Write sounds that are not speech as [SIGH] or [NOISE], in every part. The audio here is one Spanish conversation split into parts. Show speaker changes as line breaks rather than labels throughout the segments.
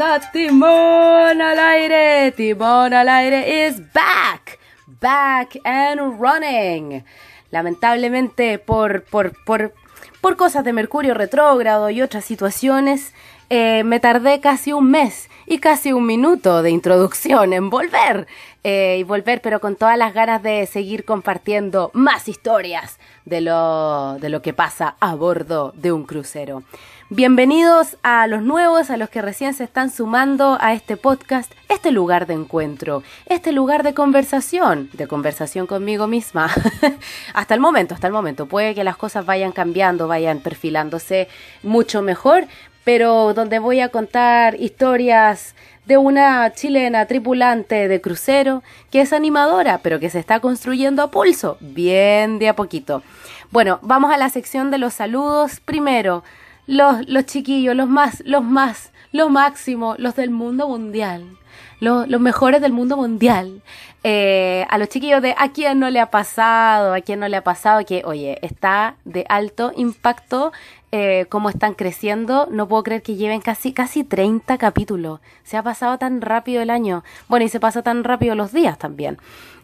A Timón al aire. Timón al aire is back. Back and running. Lamentablemente por, por, por, por cosas de Mercurio retrógrado y otras situaciones, eh, me tardé casi un mes y casi un minuto de introducción en volver. Eh, y volver, pero con todas las ganas de seguir compartiendo más historias de lo, de lo que pasa a bordo de un crucero. Bienvenidos a los nuevos, a los que recién se están sumando a este podcast, este lugar de encuentro, este lugar de conversación, de conversación conmigo misma. [LAUGHS] hasta el momento, hasta el momento. Puede que las cosas vayan cambiando, vayan perfilándose mucho mejor, pero donde voy a contar historias de una chilena tripulante de crucero que es animadora, pero que se está construyendo a pulso, bien de a poquito. Bueno, vamos a la sección de los saludos. Primero, los, los chiquillos, los más, los más, los máximos, los del mundo mundial, los, los mejores del mundo mundial. Eh, a los chiquillos de a quién no le ha pasado, a quién no le ha pasado, que oye, está de alto impacto eh, cómo están creciendo. No puedo creer que lleven casi, casi 30 capítulos. Se ha pasado tan rápido el año. Bueno, y se pasa tan rápido los días también.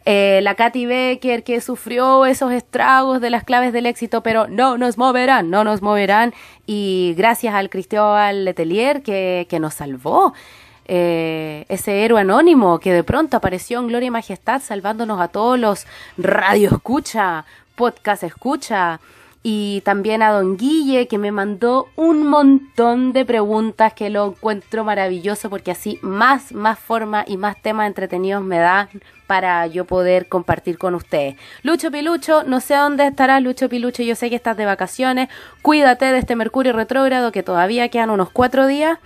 Eh, la Katy Becker que sufrió esos estragos de las claves del éxito, pero no nos moverán, no nos moverán. Y gracias al Cristóbal Letelier que, que nos salvó. Eh, ese héroe anónimo que de pronto apareció en Gloria y Majestad salvándonos a todos los radio escucha, podcast escucha, y también a Don Guille que me mandó un montón de preguntas que lo encuentro maravilloso porque así más, más forma y más temas entretenidos me da para yo poder compartir con ustedes. Lucho Pilucho, no sé dónde estará Lucho Pilucho, yo sé que estás de vacaciones, cuídate de este Mercurio retrógrado que todavía quedan unos cuatro días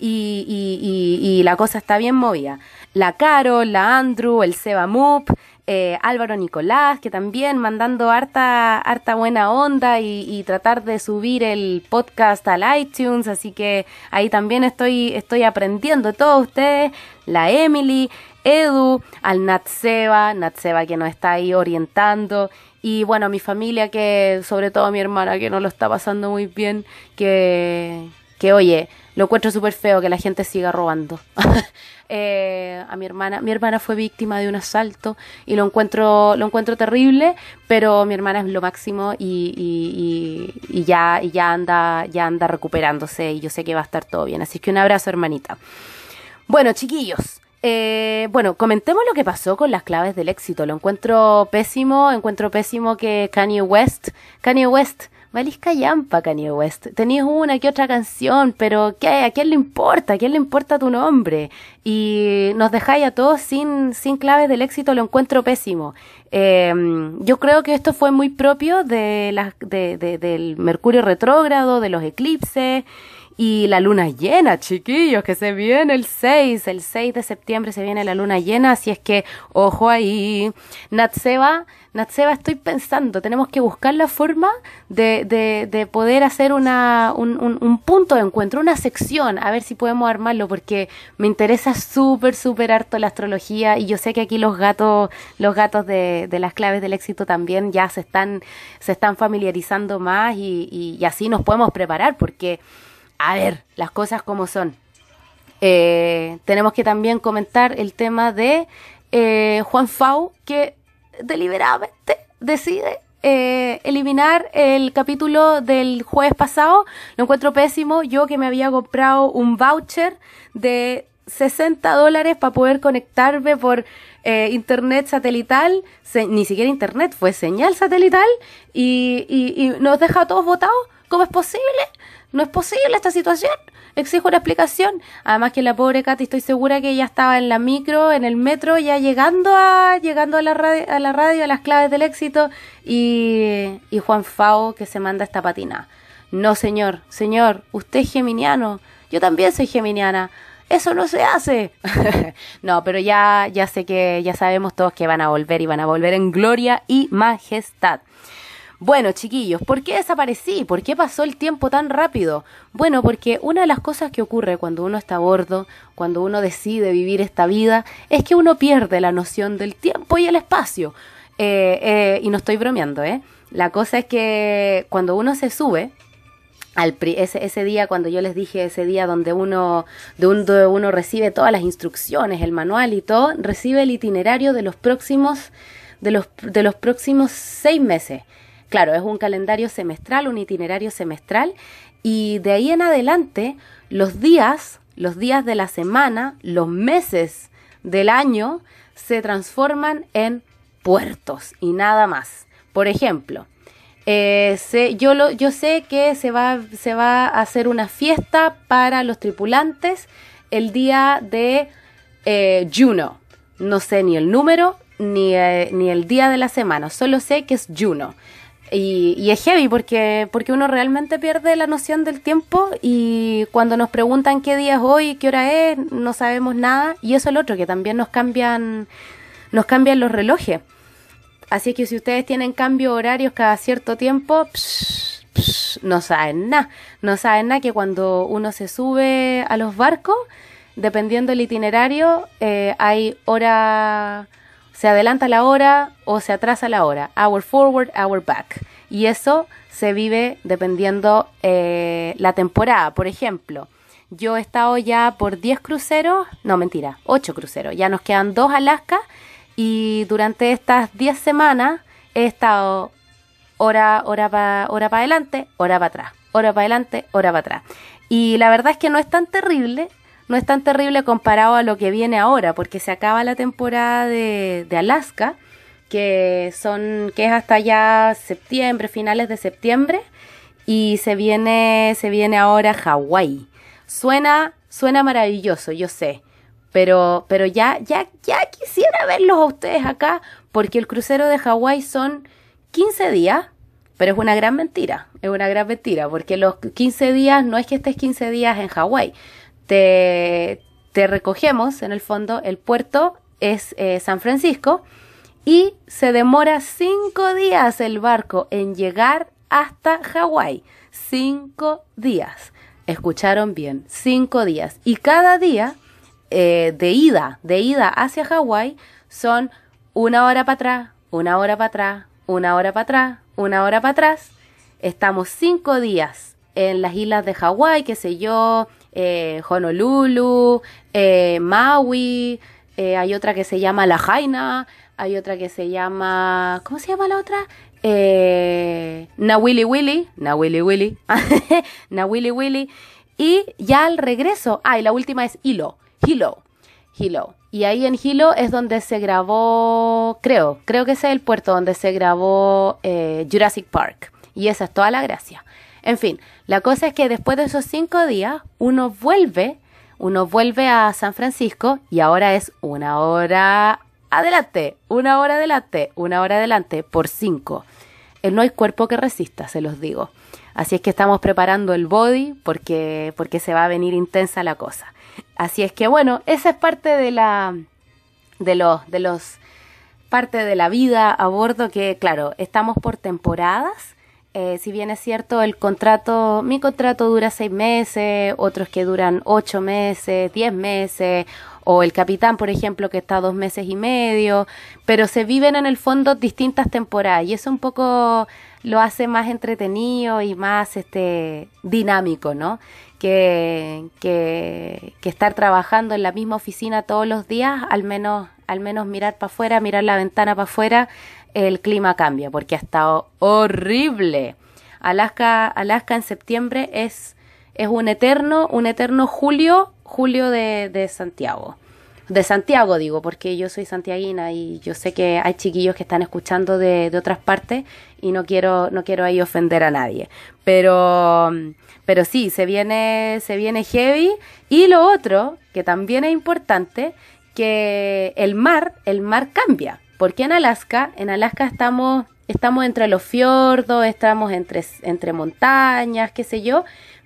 y, y, y, y la cosa está bien movida. La Caro, la Andrew, el Seba Moop, eh, Álvaro Nicolás, que también mandando harta, harta buena onda y, tratar de subir el podcast al iTunes, así que ahí también estoy, estoy aprendiendo. Todos ustedes, la Emily, Edu, al Natseba, Natseba que nos está ahí orientando, y bueno, mi familia que, sobre todo mi hermana que no lo está pasando muy bien, que, que oye, lo encuentro súper feo que la gente siga robando. [LAUGHS] eh, a mi hermana, mi hermana fue víctima de un asalto y lo encuentro, lo encuentro terrible, pero mi hermana es lo máximo y, y, y, y ya, y ya anda, ya anda recuperándose y yo sé que va a estar todo bien. Así que un abrazo, hermanita. Bueno, chiquillos. Eh, bueno, comentemos lo que pasó con las claves del éxito. Lo encuentro pésimo, encuentro pésimo que Kanye West, Kanye West Valisca Yampa, Kanye West. Tenías una que otra canción, pero ¿qué? ¿A quién le importa? ¿A quién le importa tu nombre? Y nos dejáis a todos sin, sin claves del éxito, lo encuentro pésimo. Eh, yo creo que esto fue muy propio de la, de, de, del Mercurio retrógrado, de los eclipses y la luna llena, chiquillos, que se viene el 6, el 6 de septiembre se viene la luna llena, así es que ojo ahí. Natseba, Natseba, estoy pensando, tenemos que buscar la forma de, de, de poder hacer una, un, un, un, punto de encuentro, una sección, a ver si podemos armarlo, porque me interesa súper, súper harto la astrología y yo sé que aquí los gatos, los gatos de, de las claves del éxito también ya se están, se están familiarizando más y, y, y así nos podemos preparar, porque a ver, las cosas como son. Eh, tenemos que también comentar el tema de eh, Juan Fau, que deliberadamente decide eh, eliminar el capítulo del jueves pasado. Lo encuentro pésimo. Yo que me había comprado un voucher de 60 dólares para poder conectarme por eh, internet satelital, se, ni siquiera internet, fue señal satelital y, y, nos deja a todos votados. ¿Cómo es posible? No es posible esta situación. Exijo una explicación. Además que la pobre Katy estoy segura que ella estaba en la micro, en el metro, ya llegando a llegando a la radio, a, la radio, a las claves del éxito y, Juan Fao que se manda esta patina. No, señor, señor, usted es geminiano. Yo también soy geminiana. Eso no se hace. [LAUGHS] no, pero ya ya sé que ya sabemos todos que van a volver y van a volver en gloria y majestad. Bueno, chiquillos, ¿por qué desaparecí? ¿Por qué pasó el tiempo tan rápido? Bueno, porque una de las cosas que ocurre cuando uno está a bordo, cuando uno decide vivir esta vida, es que uno pierde la noción del tiempo y el espacio. Eh, eh, y no estoy bromeando, ¿eh? La cosa es que cuando uno se sube, al ese, ese, día cuando yo les dije ese día donde uno de uno, uno recibe todas las instrucciones, el manual y todo, recibe el itinerario de los próximos de los de los próximos seis meses. Claro, es un calendario semestral, un itinerario semestral y de ahí en adelante los días, los días de la semana, los meses del año se transforman en puertos y nada más. Por ejemplo, eh, yo, sé que se va, se va a hacer una fiesta para los tripulantes el día de eh, Juno. No sé ni el número ni, eh, ni, el día de la semana, solo sé que es Juno. Y, y, es heavy porque, porque uno realmente pierde la noción del tiempo y cuando nos preguntan qué día es hoy, qué hora es, no sabemos nada. Y eso es lo otro, que también nos cambian, nos cambian los relojes. Así que si ustedes tienen cambio horarios cada cierto tiempo, no saben nada. No saben nada que cuando uno se sube a los barcos, dependiendo del itinerario, eh, hay hora, se adelanta la hora o se atrasa la hora. Hour forward, hour back. Y eso se vive dependiendo eh, la temporada. Por ejemplo, yo he estado ya por 10 cruceros, no mentira, 8 cruceros. Ya nos quedan dos Alaska y durante estas 10 semanas he estado hora, hora para hora para adelante, hora para atrás, hora para adelante, hora para atrás. Y la verdad es que no es tan terrible, no es tan terrible comparado a lo que viene ahora, porque se acaba la temporada de, de Alaska, que son, que es hasta ya septiembre, finales de septiembre, y se viene, se viene ahora Hawái. Suena, suena maravilloso, yo sé pero, pero ya, ya, ya quisiera verlos a ustedes acá, porque el crucero de Hawái son 15 días, pero es una gran mentira, es una gran mentira, porque los 15 días no es que estés 15 días en Hawái, te, recogemos en el fondo, el puerto es eh, San Francisco y se demora 5 días el barco en llegar hasta Hawái, 5 días. Escucharon bien, 5 días. Y cada día eh, de ida, de ida hacia Hawái, son una hora para atrás, una hora para atrás, una hora para atrás, una hora para atrás. Estamos cinco días en las islas de Hawái, qué sé yo, eh, Honolulu, eh, Maui, hay otra que se llama La Jaina, hay otra que se llama, ¿cómo se llama la otra? Eh, Nawili Willy, Nawili Willy, Nawili [LAUGHS] Willy. Y ya al regreso, ah, y la última es Hilo. Hilo. Hilo. Y ahí en Hilo es donde se grabó, creo, creo que ese es el puerto donde se grabó eh, Jurassic Park. Y esa es toda la gracia. En fin, la cosa es que después de esos cinco días, uno vuelve, uno vuelve a San Francisco y ahora es una hora adelante, una hora adelante, una hora adelante por cinco. No hay cuerpo que resista, se los digo. Así es que estamos preparando el body porque, porque se va a venir intensa la cosa. Así es que bueno, esa es parte de la de los de los parte de la vida a bordo que claro, estamos por temporadas. Eh, si bien es cierto, el contrato, mi contrato dura seis meses, otros que duran ocho meses, diez meses, o el capitán, por ejemplo, que está dos meses y medio, pero se viven en el fondo distintas temporadas y eso un poco lo hace más entretenido y más este dinámico, ¿no? Que, que, que estar trabajando en la misma oficina todos los días, al menos, al menos mirar para afuera, mirar la ventana para afuera, el clima cambia, porque ha estado horrible. Alaska, Alaska en septiembre es, es un eterno, un eterno julio, julio de, de Santiago de Santiago digo, porque yo soy santiaguina y yo sé que hay chiquillos que están escuchando de, de, otras partes y no quiero, no quiero ahí ofender a nadie. Pero, pero sí, se viene, se viene heavy. Y lo otro, que también es importante, que el mar, el mar cambia. Porque en Alaska, en Alaska estamos, estamos entre los fiordos, estamos entre, montañas, qué sé yo.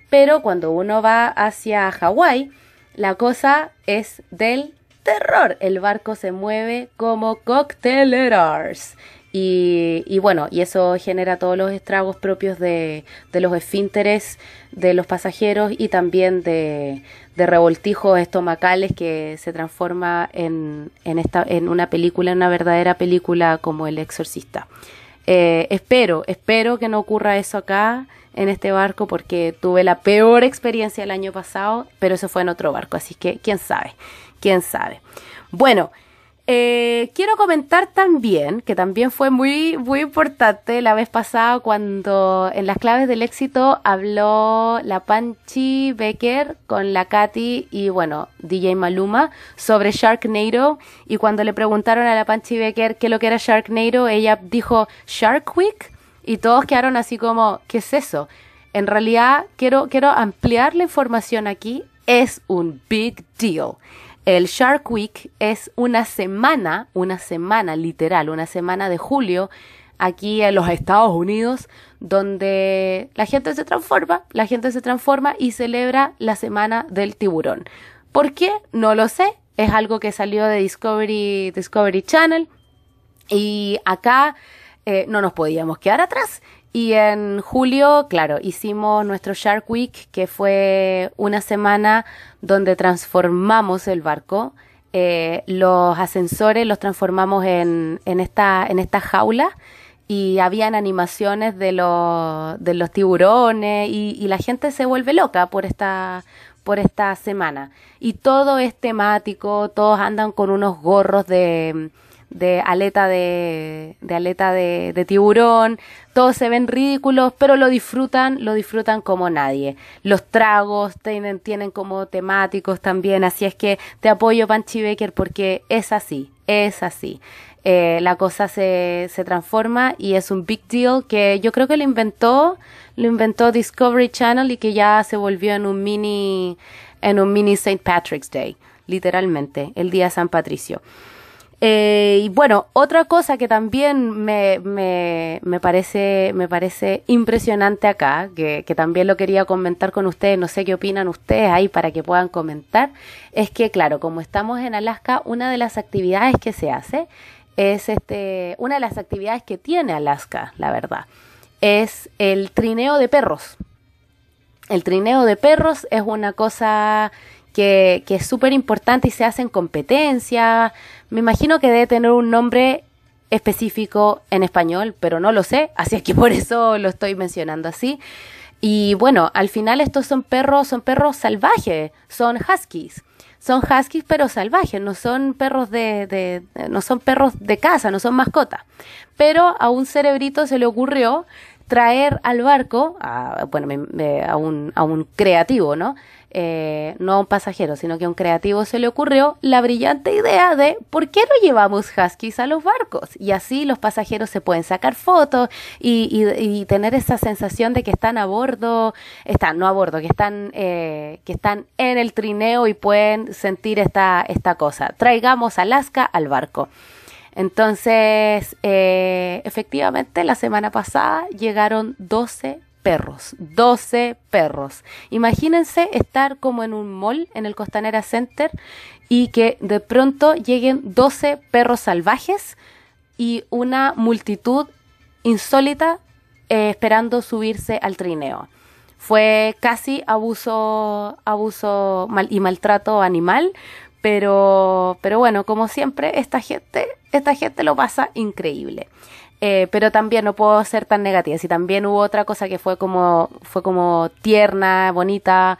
Pero cuando uno va hacia Hawái, la cosa es del terror. El barco se mueve como cocktailers. Y, bueno, y eso genera todos los estragos propios de, de, los esfínteres de los pasajeros y también de, de revoltijos estomacales que se transforma en, en, esta, en una película, en una verdadera película como El Exorcista. Eh, espero, espero que no ocurra eso acá en este barco porque tuve la peor experiencia el año pasado, pero eso fue en otro barco, así que quién sabe, quién sabe. Bueno, eh, quiero comentar también, que también fue muy, muy importante la vez pasada cuando en las claves del éxito habló la Panchi Becker con la Katy y bueno, DJ Maluma sobre Sharknado y cuando le preguntaron a la Panchi Becker qué lo que era Sharknado, ella dijo Shark Week y todos quedaron así como, ¿qué es eso? En realidad quiero, quiero ampliar la información aquí, es un big deal. El Shark Week es una semana, una semana literal, una semana de julio aquí en los Estados Unidos, donde la gente se transforma, la gente se transforma y celebra la semana del tiburón. ¿Por qué? No lo sé. Es algo que salió de Discovery, Discovery Channel. Y acá eh, no nos podíamos quedar atrás. Y en julio, claro, hicimos nuestro Shark Week, que fue una semana donde transformamos el barco. Eh, los ascensores los transformamos en, en, esta, en esta jaula y habían animaciones de los, de los tiburones y, y la gente se vuelve loca por esta, por esta semana. Y todo es temático, todos andan con unos gorros de, de aleta de, de aleta de, de, tiburón, todos se ven ridículos, pero lo disfrutan, lo disfrutan como nadie. Los tragos tienen, tienen como temáticos también, así es que te apoyo Panchi Baker porque es así, es así. Eh, la cosa se, se transforma y es un big deal que yo creo que lo inventó, lo inventó Discovery Channel y que ya se volvió en un mini, en un mini St. Patrick's Day, literalmente, el día de San Patricio. Eh, y bueno, otra cosa que también me, me, me, parece, me parece impresionante acá, que, que, también lo quería comentar con ustedes, no sé qué opinan ustedes ahí para que puedan comentar, es que claro, como estamos en Alaska, una de las actividades que se hace es este, una de las actividades que tiene Alaska, la verdad, es el trineo de perros. El trineo de perros es una cosa que, es súper importante y se hace en competencia. Me imagino que debe tener un nombre específico en español, pero no lo sé, así que por eso lo estoy mencionando así. Y bueno, al final estos son perros, son perros salvajes, son huskies. Son huskies pero salvajes, no son perros de, no son perros de casa, no son mascotas. Pero a un cerebrito se le ocurrió traer al barco, a, bueno, a, un, a un creativo, ¿no? eh, no a un pasajero, sino que a un creativo se le ocurrió la brillante idea de ¿por qué no llevamos huskies a los barcos? Y así los pasajeros se pueden sacar fotos y, y, y tener esa sensación de que están a bordo, están, no a bordo, que están, eh, que están en el trineo y pueden sentir esta, esta cosa. Traigamos Alaska al barco. Entonces, eh, efectivamente, la semana pasada llegaron 12 perros, 12 perros. Imagínense estar como en un mall en el Costanera Center y que de pronto lleguen 12 perros salvajes y una multitud insólita eh, esperando subirse al trineo. Fue casi abuso, abuso y maltrato animal, pero, pero bueno, como siempre, esta gente, esta gente lo pasa increíble. Eh, pero también no puedo ser tan negativa. Si también hubo otra cosa que fue como, fue como tierna, bonita,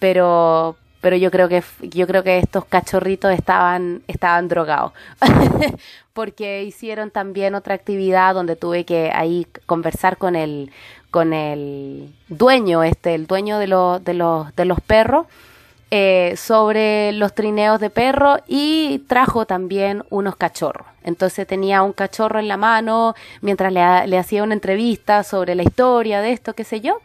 pero, pero yo creo que, yo creo que estos cachorritos estaban, estaban drogados. [LAUGHS] Porque hicieron también otra actividad donde tuve que ahí conversar con el, con el dueño, este, el dueño de los, de los, de los perros eh, sobre los trineos de perro y trajo también unos cachorros. Entonces tenía un cachorro en la mano mientras le, hacía una entrevista sobre la historia de esto, qué sé yo.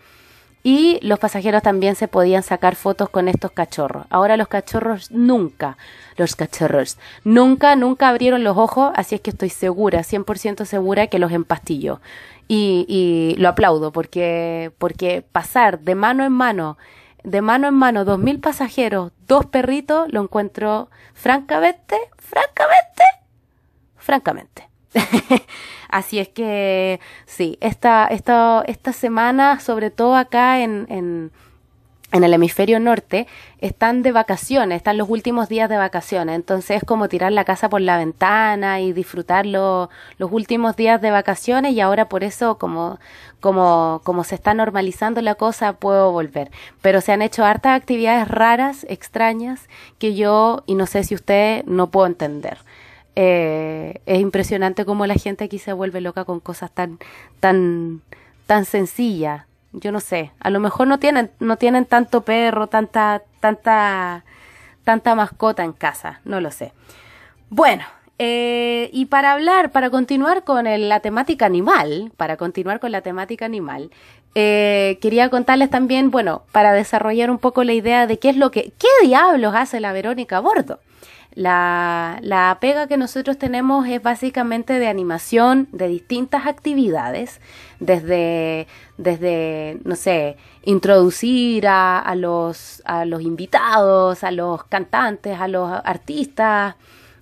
Y los pasajeros también se podían sacar fotos con estos cachorros. Ahora los cachorros nunca, los cachorros, nunca, nunca abrieron los ojos, así es que estoy segura, 100% segura que los empastilló. Y, y lo aplaudo porque, porque pasar de mano en mano de mano en mano, dos mil pasajeros, dos perritos, lo encuentro francamente, francamente, francamente. [LAUGHS] Así es que sí, esta, esta, esta semana, sobre todo acá en, en, en el hemisferio norte están de vacaciones, están los últimos días de vacaciones, entonces es como tirar la casa por la ventana y disfrutar los últimos días de vacaciones y ahora por eso como, como, como se está normalizando la cosa puedo volver. Pero se han hecho hartas actividades raras, extrañas, que yo, y no sé si usted, no puedo entender. Eh, es impresionante cómo la gente aquí se vuelve loca con cosas tan, tan, tan sencillas yo no sé, a lo mejor no tienen, no tienen tanto perro, tanta, tanta, tanta mascota en casa, no lo sé. Bueno, eh, y para hablar, para continuar con la temática animal, para continuar con la temática animal, eh, quería contarles también, bueno, para desarrollar un poco la idea de qué es lo que, qué diablos hace la Verónica bordo. La, la pega que nosotros tenemos es básicamente de animación de distintas actividades, desde, desde no sé, introducir a, a, los, a los invitados, a los cantantes, a los artistas,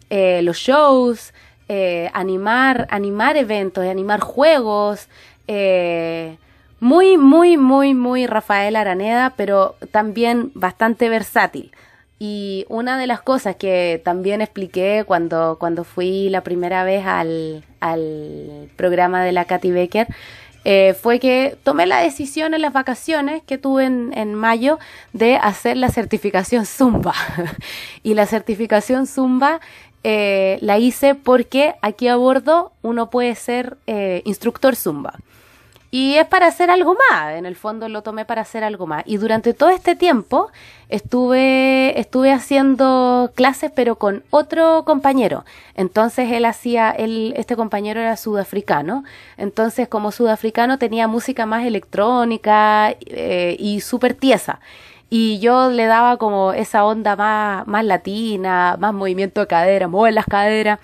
eh, los shows, eh, animar, animar eventos, animar juegos. Eh, muy, muy, muy, muy Rafael Araneda, pero también bastante versátil. Y una de las cosas que también expliqué cuando, cuando fui la primera vez al, al programa de la Katy Becker eh, fue que tomé la decisión en las vacaciones que tuve en, en mayo de hacer la certificación Zumba. [LAUGHS] y la certificación Zumba eh, la hice porque aquí a bordo uno puede ser eh, instructor Zumba. Y es para hacer algo más, en el fondo lo tomé para hacer algo más. Y durante todo este tiempo estuve, estuve haciendo clases pero con otro compañero. Entonces él hacía, él, este compañero era sudafricano. Entonces como sudafricano tenía música más electrónica eh, y súper tiesa. Y yo le daba como esa onda más, más latina, más movimiento de cadera, mueve las caderas.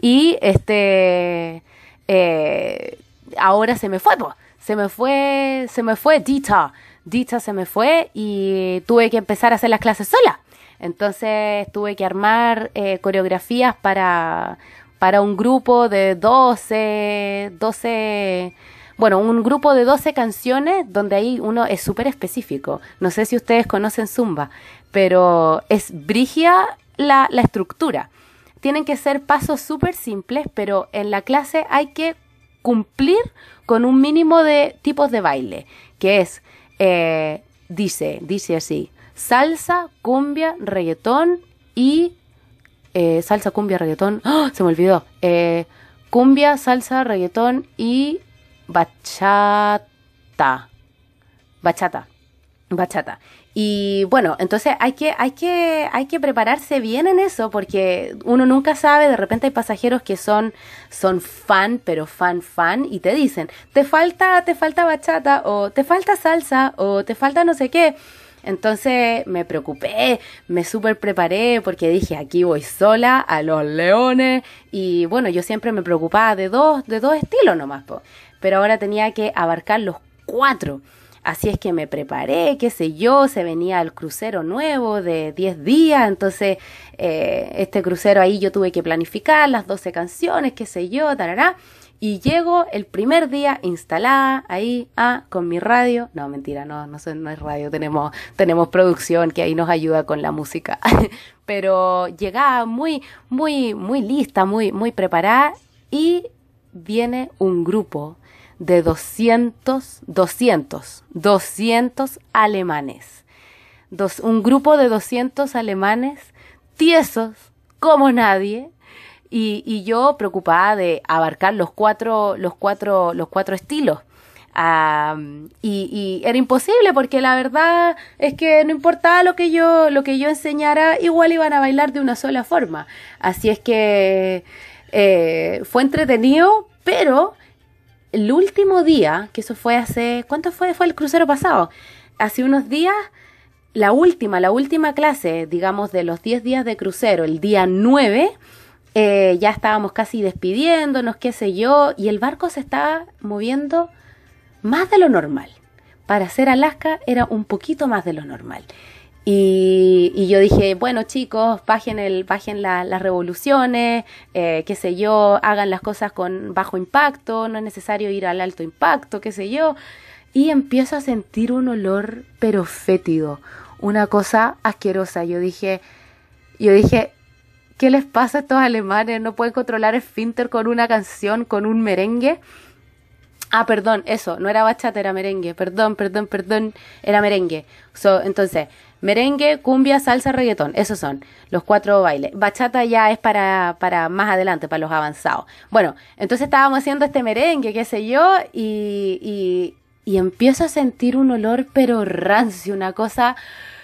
Y este, eh, ahora se me fue, pues se me fue, se me fue Dita. Dita se me fue y tuve que empezar a hacer las clases sola. Entonces tuve que armar eh, coreografías para, para un grupo de 12, 12, bueno, un grupo de 12 canciones donde ahí uno es súper específico. No sé si ustedes conocen Zumba, pero es brigia la, la estructura. Tienen que ser pasos súper simples, pero en la clase hay que cumplir con un mínimo de tipos de baile, que es, eh, dice, dice así, salsa, cumbia, reggaetón y... Eh, salsa, cumbia, reggaetón, ¡oh! se me olvidó, eh, cumbia, salsa, reggaetón y bachata. Bachata. Bachata. Y bueno, entonces hay que, hay que, hay que prepararse bien en eso porque uno nunca sabe, de repente hay pasajeros que son, son fan, pero fan, fan, y te dicen, te falta, te falta bachata, o te falta salsa, o te falta no sé qué. Entonces me preocupé, me súper preparé porque dije, aquí voy sola a los leones. Y bueno, yo siempre me preocupaba de dos, de dos estilos nomás, pero ahora tenía que abarcar los cuatro. Así es que me preparé, qué sé yo, se venía el crucero nuevo de 10 días, entonces eh, este crucero ahí yo tuve que planificar las 12 canciones, qué sé yo, tarará. Y llego el primer día instalada ahí ah, con mi radio. No, mentira, no, no, no es radio, tenemos, tenemos producción que ahí nos ayuda con la música. [LAUGHS] Pero llegaba muy, muy, muy lista, muy, muy preparada y viene un grupo de 200, 200, 200 alemanes. Dos, un grupo de 200 alemanes tiesos como nadie y, y, yo preocupada de abarcar los cuatro, los cuatro, los cuatro estilos. y, y, era imposible porque la verdad es que no importaba lo que yo lo que yo enseñara igual iban a bailar de una sola forma así es que eh, fue entretenido pero el último día, que eso fue hace, ¿cuánto fue? Fue el crucero pasado. Hace unos días, la última, la última clase, digamos, de los 10 días de crucero, el día 9, eh, ya estábamos casi despidiéndonos, qué sé yo, y el barco se estaba moviendo más de lo normal. Para hacer Alaska era un poquito más de lo normal. Y, yo dije, bueno chicos, bajen, el, bajen las revoluciones, eh, qué sé yo, hagan las cosas con bajo impacto, no es necesario ir al alto impacto, qué sé yo. y empiezo a sentir un olor pero fétido, una cosa asquerosa. Yo dije, yo dije, ¿qué les pasa a estos alemanes? No pueden controlar el finter con una canción, con un merengue. Ah, perdón, eso, no era bachata, era merengue. Perdón, perdón, perdón, era merengue. entonces, merengue, cumbia, salsa, reggaetón, esos son los cuatro bailes. Bachata ya es para, para más adelante, para los avanzados. Bueno, entonces estábamos haciendo este merengue, qué sé yo, y, y, y empiezo a sentir un olor pero rancio, una cosa,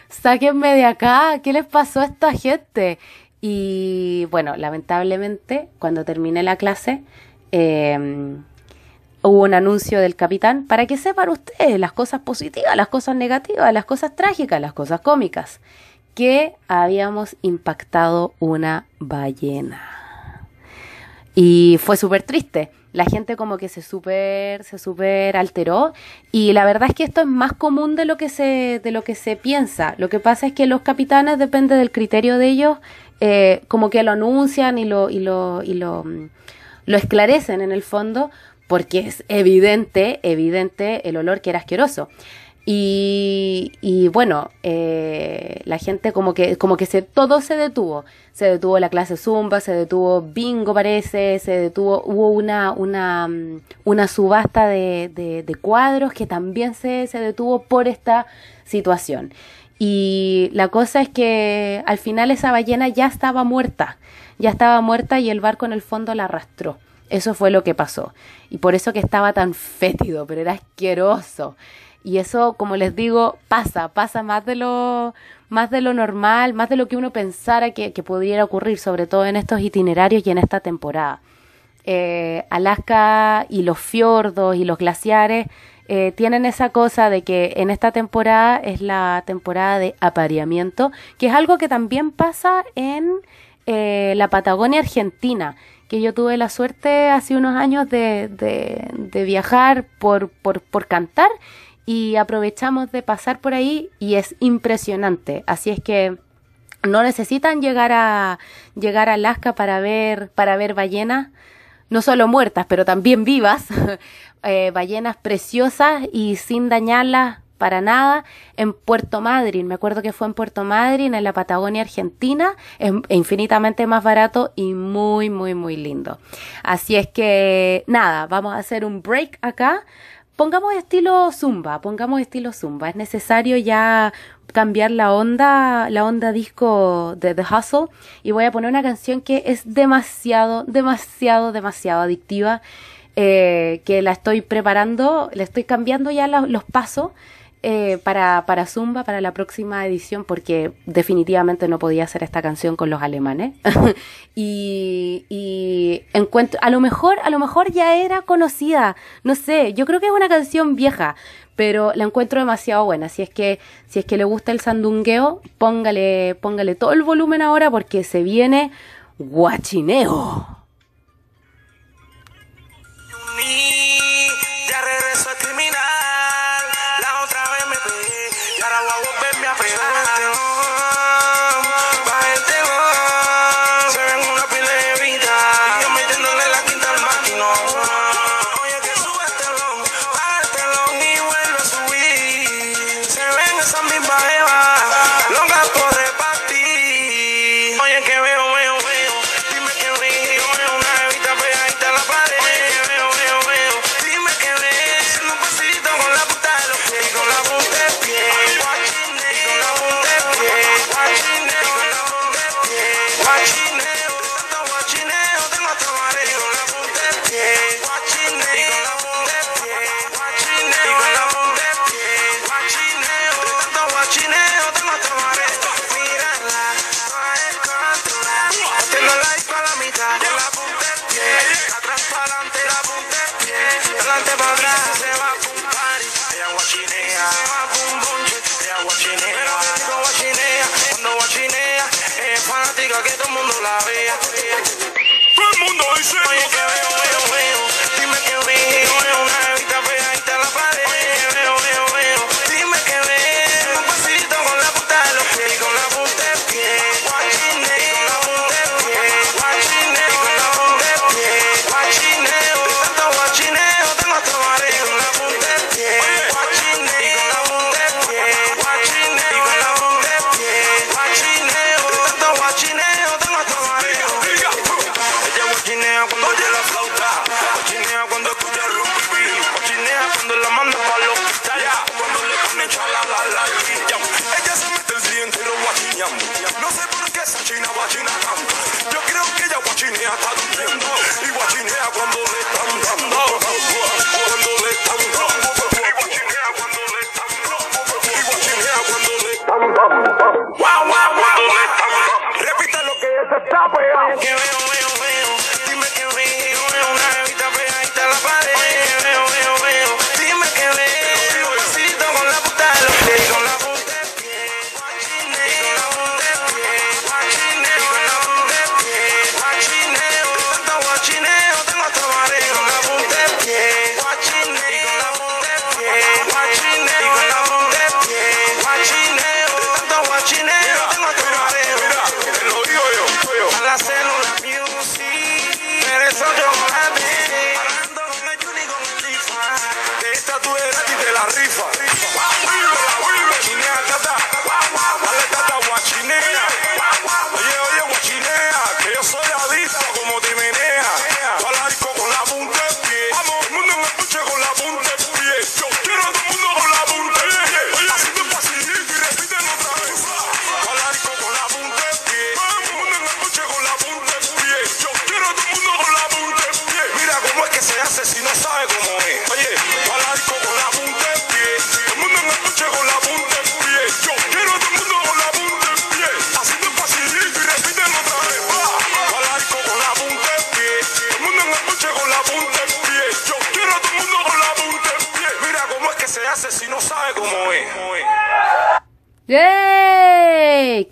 sáquenme de acá, ¿qué les pasó a esta gente? Y bueno, lamentablemente, cuando terminé la clase, eh, hubo un anuncio del capitán para que sepan ustedes las cosas positivas, las cosas negativas, las cosas trágicas, las cosas cómicas, que habíamos impactado una ballena. Y fue súper triste. La gente como que se súper se super alteró y la verdad es que esto es más común de lo que se de lo que se piensa. Lo que pasa es que los capitanes depende del criterio de ellos, eh, como que lo anuncian y lo y lo y lo, mm, lo esclarecen en el fondo porque es evidente, evidente el olor que era asqueroso. Y, y bueno, eh, la gente como que, como que se, todo se detuvo. Se detuvo la clase Zumba, se detuvo Bingo parece, se detuvo, hubo una, una, mm, una subasta de, de, de cuadros que también se, se detuvo por esta situación. Y la cosa es que al final esa ballena ya estaba muerta, ya estaba muerta y el barco en el fondo la arrastró. Eso fue lo que pasó. Y por eso que estaba tan fétido, pero era asqueroso. Y eso, como les digo, pasa, pasa más de lo, más de lo normal, más de lo que uno pensara que, que pudiera ocurrir, sobre todo en estos itinerarios y en esta temporada. Eh, Alaska y los fiordos y los glaciares eh, tienen esa cosa de que en esta temporada es la temporada de apareamiento, que es algo que también pasa en eh, la Patagonia Argentina que yo tuve la suerte hace unos años de, de, viajar por, por, por cantar y aprovechamos de pasar por ahí y es impresionante. Así es que no necesitan llegar a llegar a Alaska para ver para ver ballenas, no solo muertas, pero también vivas, [LAUGHS] eh, ballenas preciosas y sin dañarlas para nada en Puerto Madryn. Me acuerdo que fue en Puerto Madryn, en la Patagonia Argentina, es infinitamente más barato y muy, muy, muy lindo. Así es que nada, vamos a hacer un break acá. Pongamos estilo zumba, pongamos estilo zumba. Es necesario ya cambiar la onda, la onda disco de The Hustle y voy a poner una canción que es demasiado, demasiado, demasiado adictiva. Eh, que la estoy preparando, le estoy cambiando ya los pasos eh, para, para Zumba, para la próxima edición, porque definitivamente no podía hacer esta canción con los alemanes. [LAUGHS] y, y encuentro, a lo mejor, a lo mejor ya era conocida, no sé, yo creo que es una canción vieja, pero la encuentro demasiado buena. Si es que, si es que le gusta el sandungueo, póngale, póngale todo el volumen ahora porque se viene guachineo.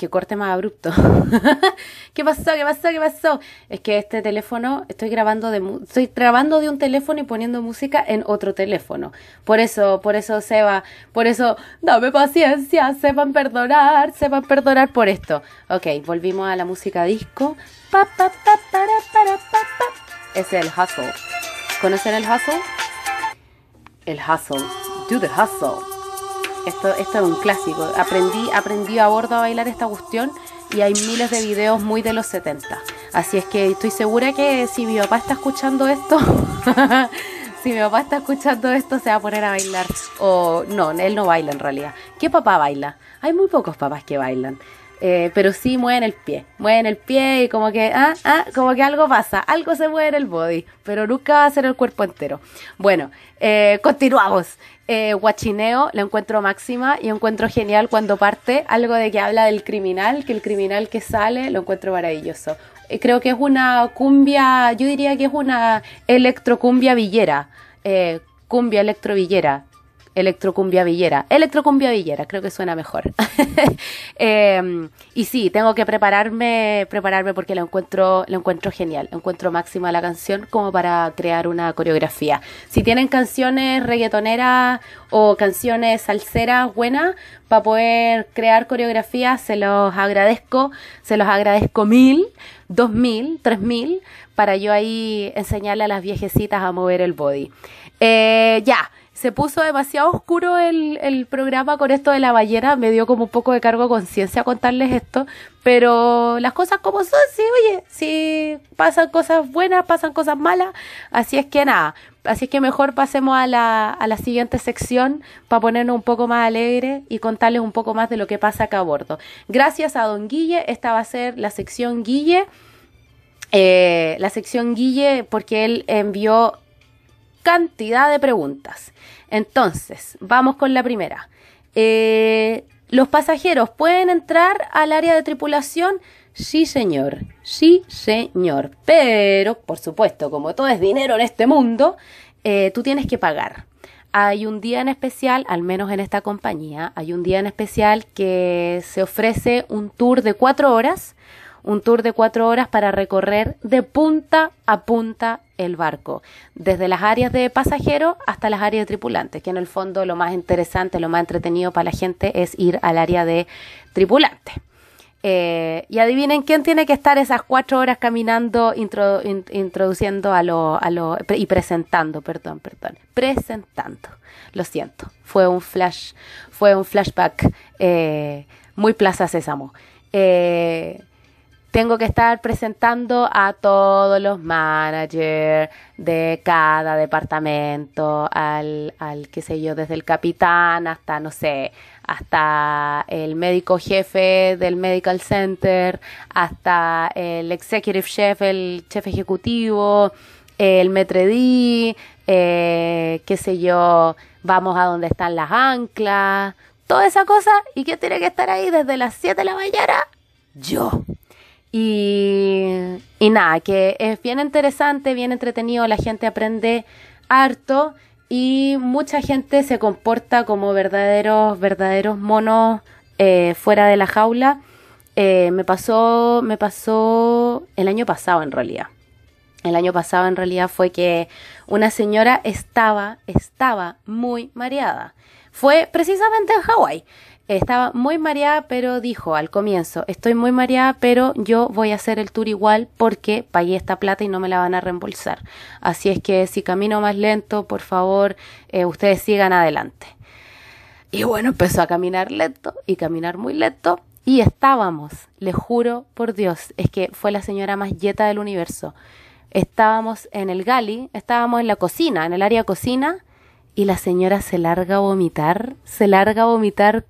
¡Qué corte más abrupto! [LAUGHS] ¿Qué pasó? ¿Qué pasó? ¿Qué pasó? Es que este teléfono, estoy grabando de estoy grabando de un teléfono y poniendo música en otro teléfono. Por eso, por eso Seba, por eso, dame paciencia, sepan perdonar, sepan perdonar por esto. Ok, volvimos a la música disco. Es el hustle. ¿Conocen el hustle? El hustle. Do the hustle. Esto, esto es un clásico. Aprendí, aprendí a bordo a bailar esta cuestión y hay miles de videos muy de los 70. Así es que estoy segura que si mi papá está escuchando esto, [LAUGHS] si mi papá está escuchando esto, se va a poner a bailar. O no, él no baila en realidad. ¿Qué papá baila? Hay muy pocos papás que bailan. Eh, pero sí mueven el pie, mueven el pie y como que, ah, ah, como que algo pasa, algo se mueve en el body, pero nunca va a ser el cuerpo entero. Bueno, eh, continuamos. Eh, guachineo, la encuentro máxima y encuentro genial cuando parte algo de que habla del criminal, que el criminal que sale lo encuentro maravilloso. Eh, creo que es una cumbia, yo diría que es una electrocumbia villera, eh, cumbia electrovillera, Electrocumbia Villera. Electrocumbia Villera, creo que suena mejor. [LAUGHS] Em, y sí, tengo que prepararme, prepararme porque lo encuentro, lo encuentro genial. Encuentro máxima la canción como para crear una coreografía. Si tienen canciones reggaetoneras o canciones salseras buenas para poder crear coreografías, se los agradezco. Se los agradezco mil, dos mil, tres mil, para yo ahí enseñarle a las viejecitas a mover el body. Eh, ya se puso demasiado oscuro el, el, programa con esto de la ballena, me dio como un poco de cargo de conciencia contarles esto, pero las cosas como son, sí, oye, si pasan cosas buenas, pasan cosas malas, así es que nada, así es que mejor pasemos a la, a la siguiente sección para ponernos un poco más alegre y contarles un poco más de lo que pasa acá a bordo. Gracias a don Guille, esta va a ser la sección Guille. Eh, la sección Guille porque él envió cantidad de preguntas. Entonces, vamos con la primera. Eh, ¿Los pasajeros pueden entrar al área de tripulación? Sí, señor. Sí, señor. Pero, por supuesto, como todo es dinero en este mundo, eh, tú tienes que pagar. Hay un día en especial, al menos en esta compañía, hay un día en especial que se ofrece un tour de cuatro horas un tour de cuatro horas para recorrer de punta a punta el barco, desde las áreas de pasajeros hasta las áreas de tripulantes, que en el fondo lo más interesante, lo más entretenido para la gente es ir al área de tripulante. Eh, y adivinen quién tiene que estar esas cuatro horas caminando, introduciendo a lo, a lo, y presentando, perdón, perdón, presentando. Lo siento, fue un flash, fue un flashback eh, muy Plaza Sésamo. Eh, tengo que estar presentando a todos los managers de cada departamento, al, al qué sé yo, desde el capitán hasta, no sé, hasta el médico jefe del medical center, hasta el executive chef, el chef ejecutivo, el metredí, eh, qué sé yo, vamos a donde están las anclas, toda esa cosa, y que tiene que estar ahí desde las 7 de la mañana, yo. Y, y nada, que es bien interesante, bien entretenido, la gente aprende harto y mucha gente se comporta como verdaderos, verdaderos monos eh, fuera de la jaula. Eh, me pasó, me pasó el año pasado en realidad. El año pasado en realidad fue que una señora estaba, estaba muy mareada. Fue precisamente en Hawái. Estaba muy mareada, pero dijo al comienzo, estoy muy mareada, pero yo voy a hacer el tour igual porque pagué esta plata y no me la van a reembolsar. Así es que si camino más lento, por favor, eh, ustedes sigan adelante. Y bueno, empezó a caminar lento y caminar muy lento. Y estábamos, le juro por Dios, es que fue la señora más yeta del universo. Estábamos en el gali, estábamos en la cocina, en el área cocina, y la señora se larga a vomitar, se larga a vomitar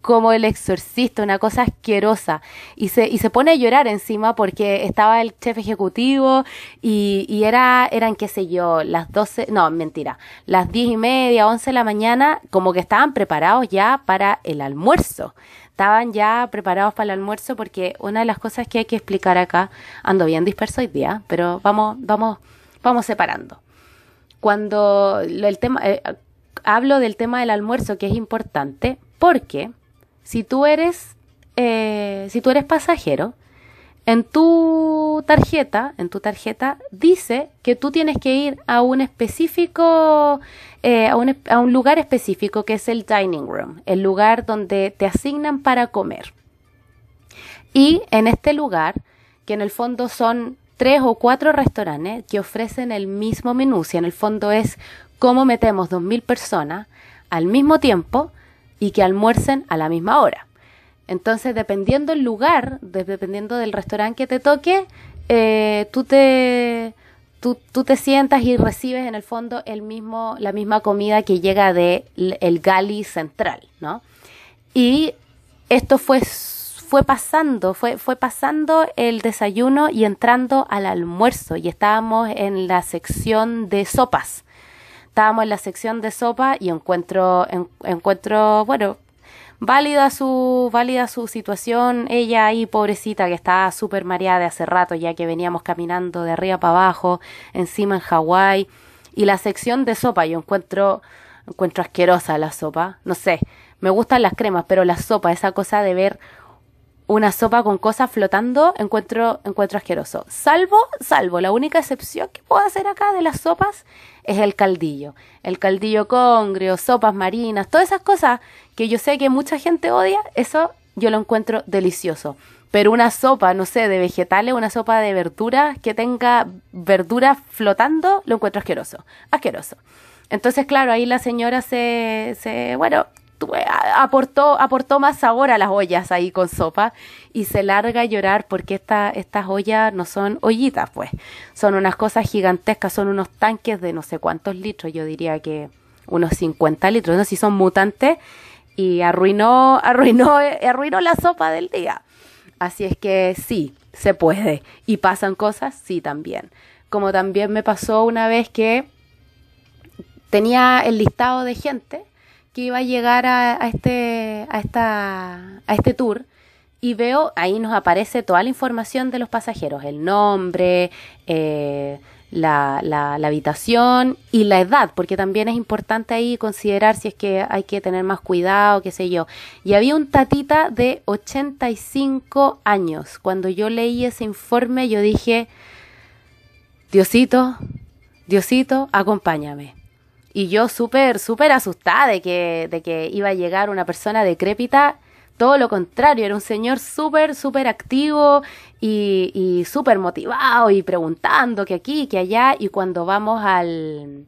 como el exorcista, una cosa asquerosa. Y se, y se pone a llorar encima porque estaba el chef ejecutivo y, y era, eran, qué sé yo, las 12, no, mentira, las diez y media, once de la mañana, como que estaban preparados ya para el almuerzo. Estaban ya preparados para el almuerzo porque una de las cosas que hay que explicar acá, ando bien disperso hoy día, pero vamos, vamos, vamos separando. Cuando el tema, eh, hablo del tema del almuerzo que es importante porque si tú eres, eh, si tú eres pasajero, en tu tarjeta, en tu tarjeta dice que tú tienes que ir a un específico, eh, a, un, a un lugar específico que es el dining room, el lugar donde te asignan para comer. Y en este lugar, que en el fondo son tres o cuatro restaurantes que ofrecen el mismo menú, si en el fondo es cómo metemos dos mil personas al mismo tiempo y que almuercen a la misma hora. Entonces, dependiendo el lugar, dependiendo del restaurante que te toque, eh, tú te tú, te sientas y recibes en el fondo el mismo la misma comida que llega de el gali central, ¿no? Y esto fue fue pasando, fue, fue pasando el desayuno y entrando al almuerzo y estábamos en la sección de sopas estábamos en la sección de sopa y encuentro, encuentro, bueno, válida su, válida su situación, ella ahí pobrecita que estaba súper mareada de hace rato ya que veníamos caminando de arriba para abajo, encima en Hawái, y la sección de sopa yo encuentro, encuentro asquerosa la sopa, no sé, me gustan las cremas, pero la sopa, esa cosa de ver una sopa con cosas flotando, encuentro, encuentro asqueroso. Salvo, salvo, la única excepción que puedo hacer acá de las sopas es el caldillo. El caldillo congrio, sopas marinas, todas esas cosas que yo sé que mucha gente odia, eso yo lo encuentro delicioso. Pero una sopa, no sé, de vegetales, una sopa de verduras que tenga verduras flotando, lo encuentro asqueroso. Asqueroso. Entonces, claro, ahí la señora se, se bueno, aportó, aportó más sabor a las ollas ahí con sopa y se larga a llorar porque esta, estas ollas no son ollitas, pues, son unas cosas gigantescas, son unos tanques de no sé cuántos litros, yo diría que unos 50 litros, no sé si son mutantes y arruinó, [LAUGHS] arruinó, arruinó la sopa del día. Así es que sí, se puede. ¿Y pasan cosas? Sí, también. Como también me pasó una vez que tenía el listado de gente que iba a llegar a, este, a, esta, a este tour y veo, ahí nos aparece toda la información de los pasajeros, el nombre, eh, la, la, la, habitación y la edad, porque también es importante ahí considerar si es que hay que tener más cuidado, qué sé yo. Y había un tatita de 85 años. Cuando yo leí ese informe, yo dije, Diosito, Diosito, acompáñame. Y yo súper, súper asustada de que, de que iba a llegar una persona decrépita. Todo lo contrario, era un señor súper, súper activo y, y súper motivado y preguntando que aquí, que allá. Y cuando vamos al,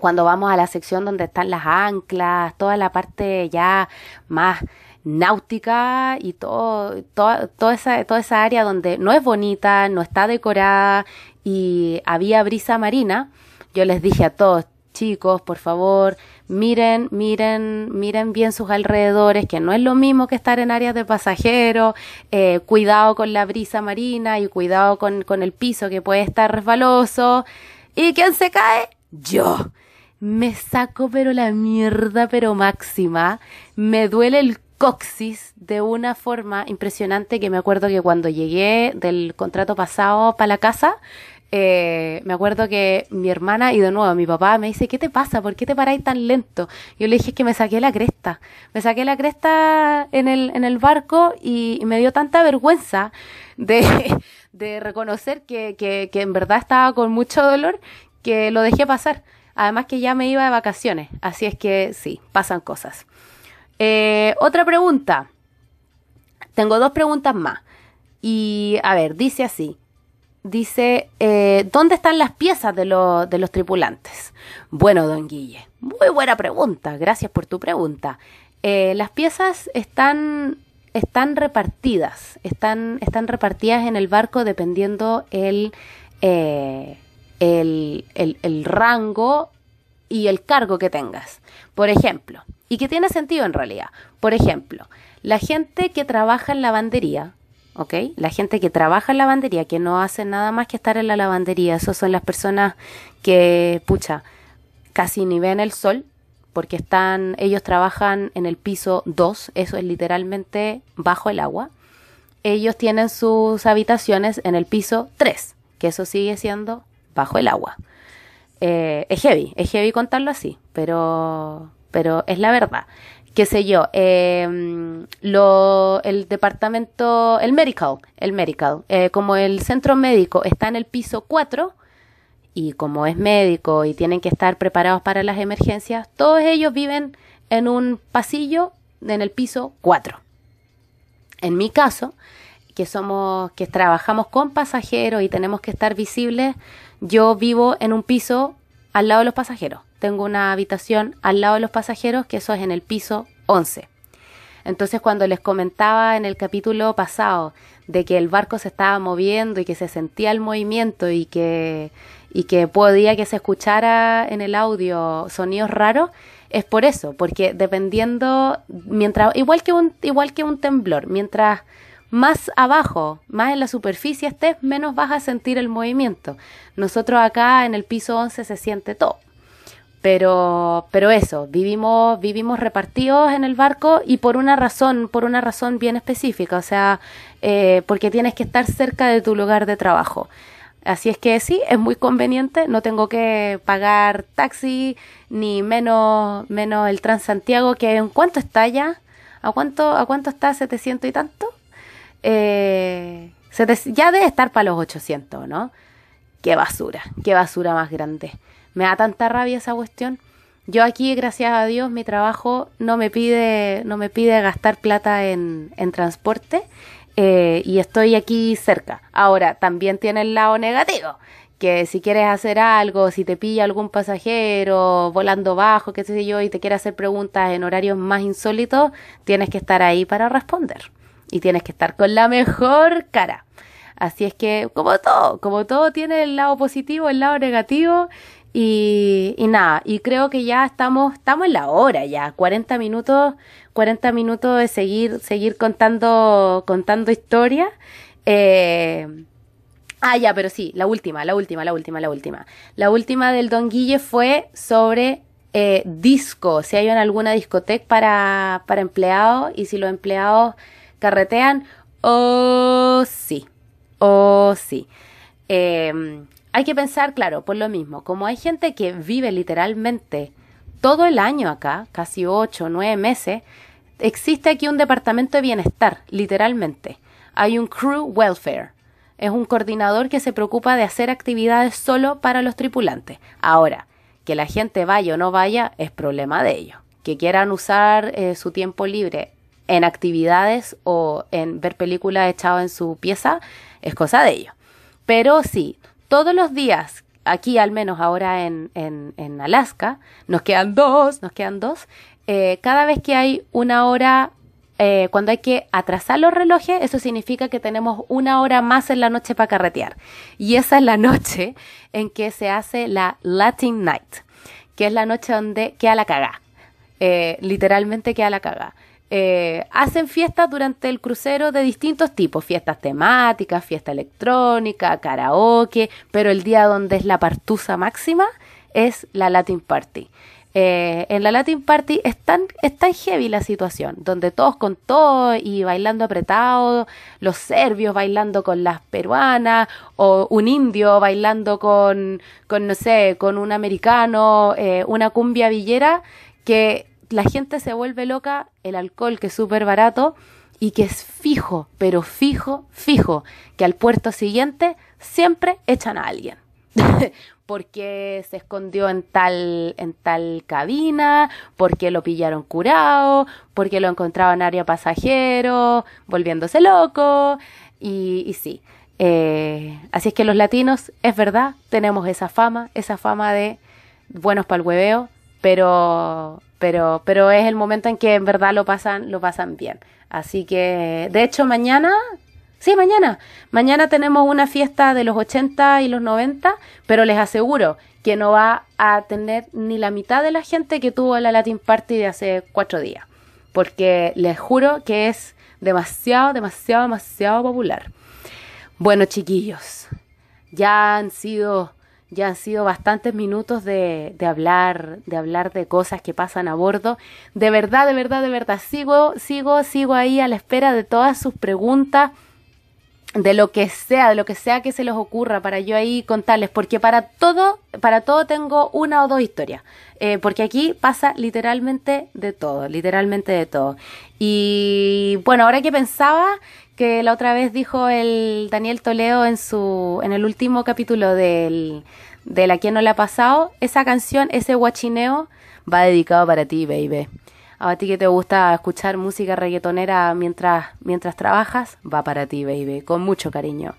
cuando vamos a la sección donde están las anclas, toda la parte ya más náutica y todo, todo, toda, esa, toda esa área donde no es bonita, no está decorada y había brisa marina, yo les dije a todos, chicos, por favor, miren, miren, miren bien sus alrededores, que no es lo mismo que estar en áreas de pasajeros, eh, cuidado con la brisa marina y cuidado con, con el piso que puede estar resbaloso. ¿Y quién se cae? Yo. Me saco pero la mierda pero máxima. Me duele el coxis de una forma impresionante que me acuerdo que cuando llegué del contrato pasado para la casa, eh, me acuerdo que mi hermana y de nuevo mi papá me dice, ¿qué te pasa? ¿Por qué te paráis tan lento? Yo le dije que me saqué la cresta. Me saqué la cresta en el, en el barco y, me dio tanta vergüenza de, [LAUGHS] de reconocer que, que, que en verdad estaba con mucho dolor que lo dejé pasar. Además que ya me iba de vacaciones. Así es que sí, pasan cosas. Eh, otra pregunta. Tengo dos preguntas más. Y a ver, dice así dice, eh, ¿dónde están las piezas de, de los tripulantes? Bueno, don Guille, muy buena pregunta, gracias por tu pregunta. Eh, las piezas están, están repartidas, están, están repartidas en el barco dependiendo el, eh, el, el, el rango y el cargo que tengas. Por ejemplo, y que tiene sentido en realidad. Por ejemplo, la gente que trabaja en lavandería, ¿ok? La gente que trabaja en lavandería, que no hace nada más que estar en la lavandería, esas son las personas que, pucha, casi ni ven el sol, porque están, ellos trabajan en el piso 2, eso es literalmente bajo el agua. Ellos tienen sus habitaciones en el piso 3, que eso sigue siendo bajo el agua. Eh, es heavy, es heavy contarlo así, pero, pero es la verdad qué sé yo, em, lo, el departamento, el medical, el medical, eh, como el centro médico está en el piso 4 y como es médico y tienen que estar preparados para las emergencias, todos ellos viven en un pasillo en el piso 4. En mi caso, que somos, que trabajamos con pasajeros y tenemos que estar visibles, yo vivo en un piso al lado de los pasajeros tengo una habitación al lado de los pasajeros, que eso es en el piso 11. Entonces cuando les comentaba en el capítulo pasado de que el barco se estaba moviendo y que se sentía el movimiento y que, y que podía que se escuchara en el audio sonidos raros, es por eso, porque dependiendo, mientras, igual que un, igual que un temblor, mientras más abajo, más en la superficie estés, menos vas a sentir el movimiento. Nosotros acá en el piso 11 se siente todo. Pero, pero eso, vivimos, vivimos repartidos en el barco y por una razón, por una razón bien específica, o sea, eh, porque tienes que estar cerca de tu lugar de trabajo. Así es que sí, es muy conveniente, no tengo que pagar taxi ni menos, menos el Transantiago, que en cuánto está ya, ¿a cuánto, a cuánto está? ¿700 y tanto? Eh, ya debe estar para los 800, ¿no? Qué basura, qué basura más grande. Me da tanta rabia esa cuestión. Yo aquí, gracias a Dios, mi trabajo no me pide, no me pide gastar plata en, en transporte eh, y estoy aquí cerca. Ahora, también tiene el lado negativo, que si quieres hacer algo, si te pilla algún pasajero volando bajo, qué sé yo, y te quiere hacer preguntas en horarios más insólitos, tienes que estar ahí para responder. Y tienes que estar con la mejor cara. Así es que, como todo, como todo tiene el lado positivo, el lado negativo, y, y, nada, y creo que ya estamos, estamos en la hora ya, 40 minutos, 40 minutos de seguir, seguir contando, contando historias. Eh, ah, ya, pero sí, la última, la última, la última, la última. La última del Don Guille fue sobre eh, disco, si hay en alguna discoteca para, para empleados y si los empleados carretean, oh sí, oh sí. Eh, hay que pensar, claro, por lo mismo, como hay gente que vive literalmente todo el año acá, casi ocho, nueve meses, existe aquí un departamento de bienestar, literalmente. Hay un crew welfare. Es un coordinador que se preocupa de hacer actividades solo para los tripulantes. Ahora, que la gente vaya o no vaya es problema de ellos. Que quieran usar eh, su tiempo libre en actividades o en ver películas echadas en su pieza es cosa de ellos. Pero sí, todos los días, aquí al menos ahora en, en, Alaska, nos quedan dos, nos quedan dos, eh, cada vez que hay una hora, eh, cuando hay que atrasar los relojes, eso significa que tenemos una hora más en la noche para carretear. Y esa es la noche en que se hace la Latin Night que es la noche donde queda la caga. Eh, literalmente queda la caga. Eh, hacen fiestas durante el crucero de distintos tipos, fiestas temáticas, fiesta electrónica, karaoke, pero el día donde es la partusa máxima es la Latin Party. Eh, en la Latin Party es tan, heavy la situación, donde todos con todo y bailando apretado, los serbios bailando con las peruanas, o un indio bailando con, con no sé, con un americano, eh, una cumbia villera, que la gente se vuelve loca, el alcohol que es súper barato y que es fijo, pero fijo, fijo, que al puerto siguiente siempre echan a alguien. [LAUGHS] porque se escondió en tal, en tal cabina, porque lo pillaron curado, porque lo encontraban en área pasajero, volviéndose loco, y, sí. Eh, así es que los latinos, es verdad, tenemos esa fama, esa fama de buenos para el hueveo, pero, pero, pero es el momento en que en verdad lo pasan, lo pasan bien. Así que, de hecho, mañana Sí, mañana. Mañana tenemos una fiesta de los 80 y los 90, pero les aseguro que no va a tener ni la mitad de la gente que tuvo la Latin Party de hace cuatro días. Porque les juro que es demasiado, demasiado, demasiado popular. Bueno, chiquillos, ya han sido ya han sido bastantes minutos de, hablar, de hablar de cosas que pasan a bordo. De verdad, de verdad, de verdad, sigo, sigo, sigo ahí a la espera de todas sus preguntas de lo que sea, de lo que sea que se les ocurra para yo ahí contarles, porque para todo, para todo tengo una o dos historias, eh, porque aquí pasa literalmente de todo, literalmente de todo. Y bueno, ahora que pensaba que la otra vez dijo el Daniel Toledo en su, en el último capítulo del, de la quien no le ha pasado, esa canción, ese guachineo, va dedicado para ti, baby a ti que te gusta escuchar música reggaetonera mientras, mientras trabajas, va para ti, baby, con mucho cariño.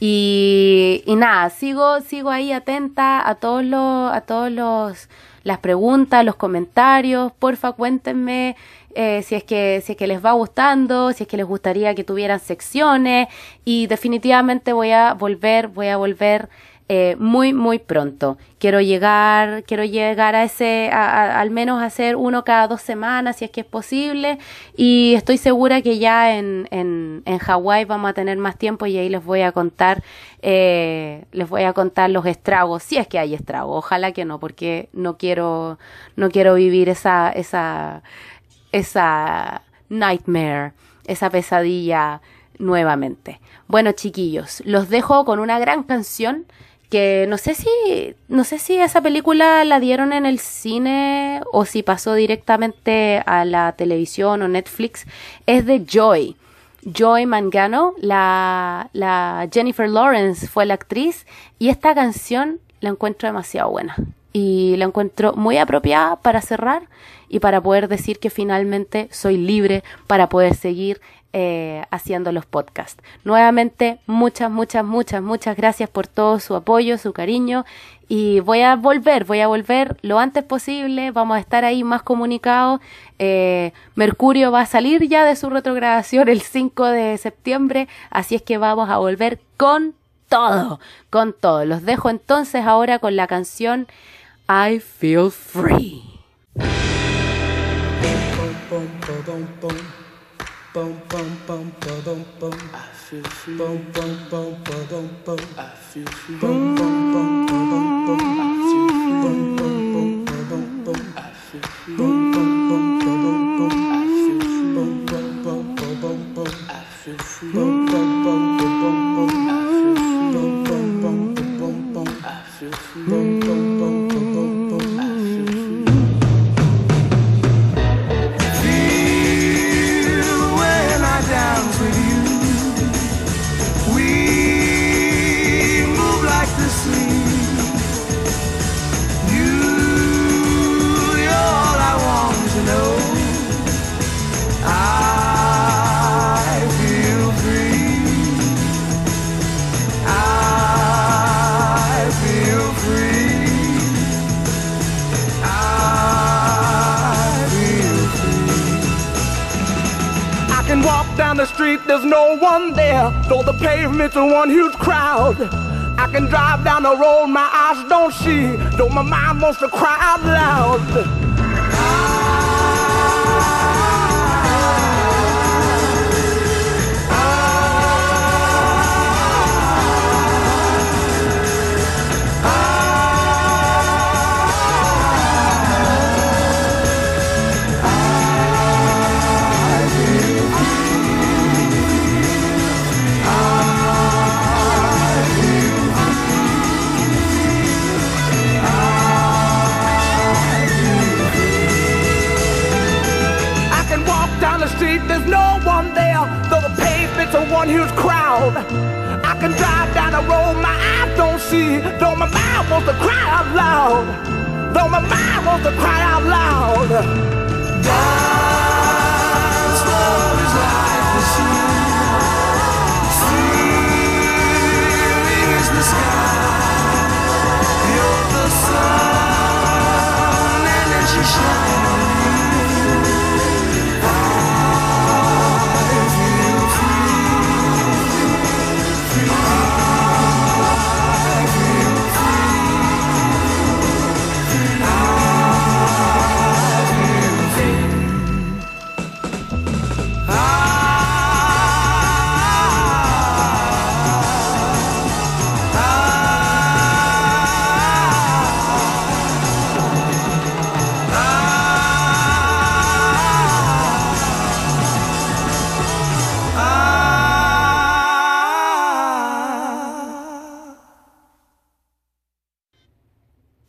Y, y nada, sigo, sigo ahí atenta a todos los, a todos los, las preguntas, los comentarios, porfa cuéntenme eh, si es que, si es que les va gustando, si es que les gustaría que tuvieran secciones, y definitivamente voy a volver, voy a volver eh, muy, muy pronto. Quiero llegar, quiero llegar a ese, al menos hacer uno cada dos semanas, si es que es posible. Y estoy segura que ya en, en, en Hawái vamos a tener más tiempo y ahí les voy a contar, eh, les voy a contar los estragos, si es que hay estragos. Ojalá que no, porque no quiero, no quiero vivir esa, esa, esa nightmare, esa pesadilla nuevamente. Bueno, chiquillos, los dejo con una gran canción que no sé si no sé si esa película la dieron en el cine o si pasó directamente a la televisión o Netflix es de Joy. Joy Mangano la, la Jennifer Lawrence fue la actriz y esta canción la encuentro demasiado buena y la encuentro muy apropiada para cerrar y para poder decir que finalmente soy libre para poder seguir eh, haciendo los podcasts. Nuevamente, muchas, muchas, muchas, muchas gracias por todo su apoyo, su cariño y voy a volver, voy a volver lo antes posible, vamos a estar ahí más comunicados. Eh, Mercurio va a salir ya de su retrogradación el 5 de septiembre, así es que vamos a volver con todo, con todo. Los dejo entonces ahora con la canción I Feel Free. Boom, boom, boom, boom, boom, boom. I feel free. Boom, boom, boom, boom, boom, boom. I feel free. Boom, boom, boom, boom, boom, boom.
One huge crowd. I can drive down the road my eyes don't see, though my mind wants to cry out loud. Huge crowd. I can drive down the road, my eyes don't see. Though my mind wants to cry out loud. Though my mind wants to cry out loud.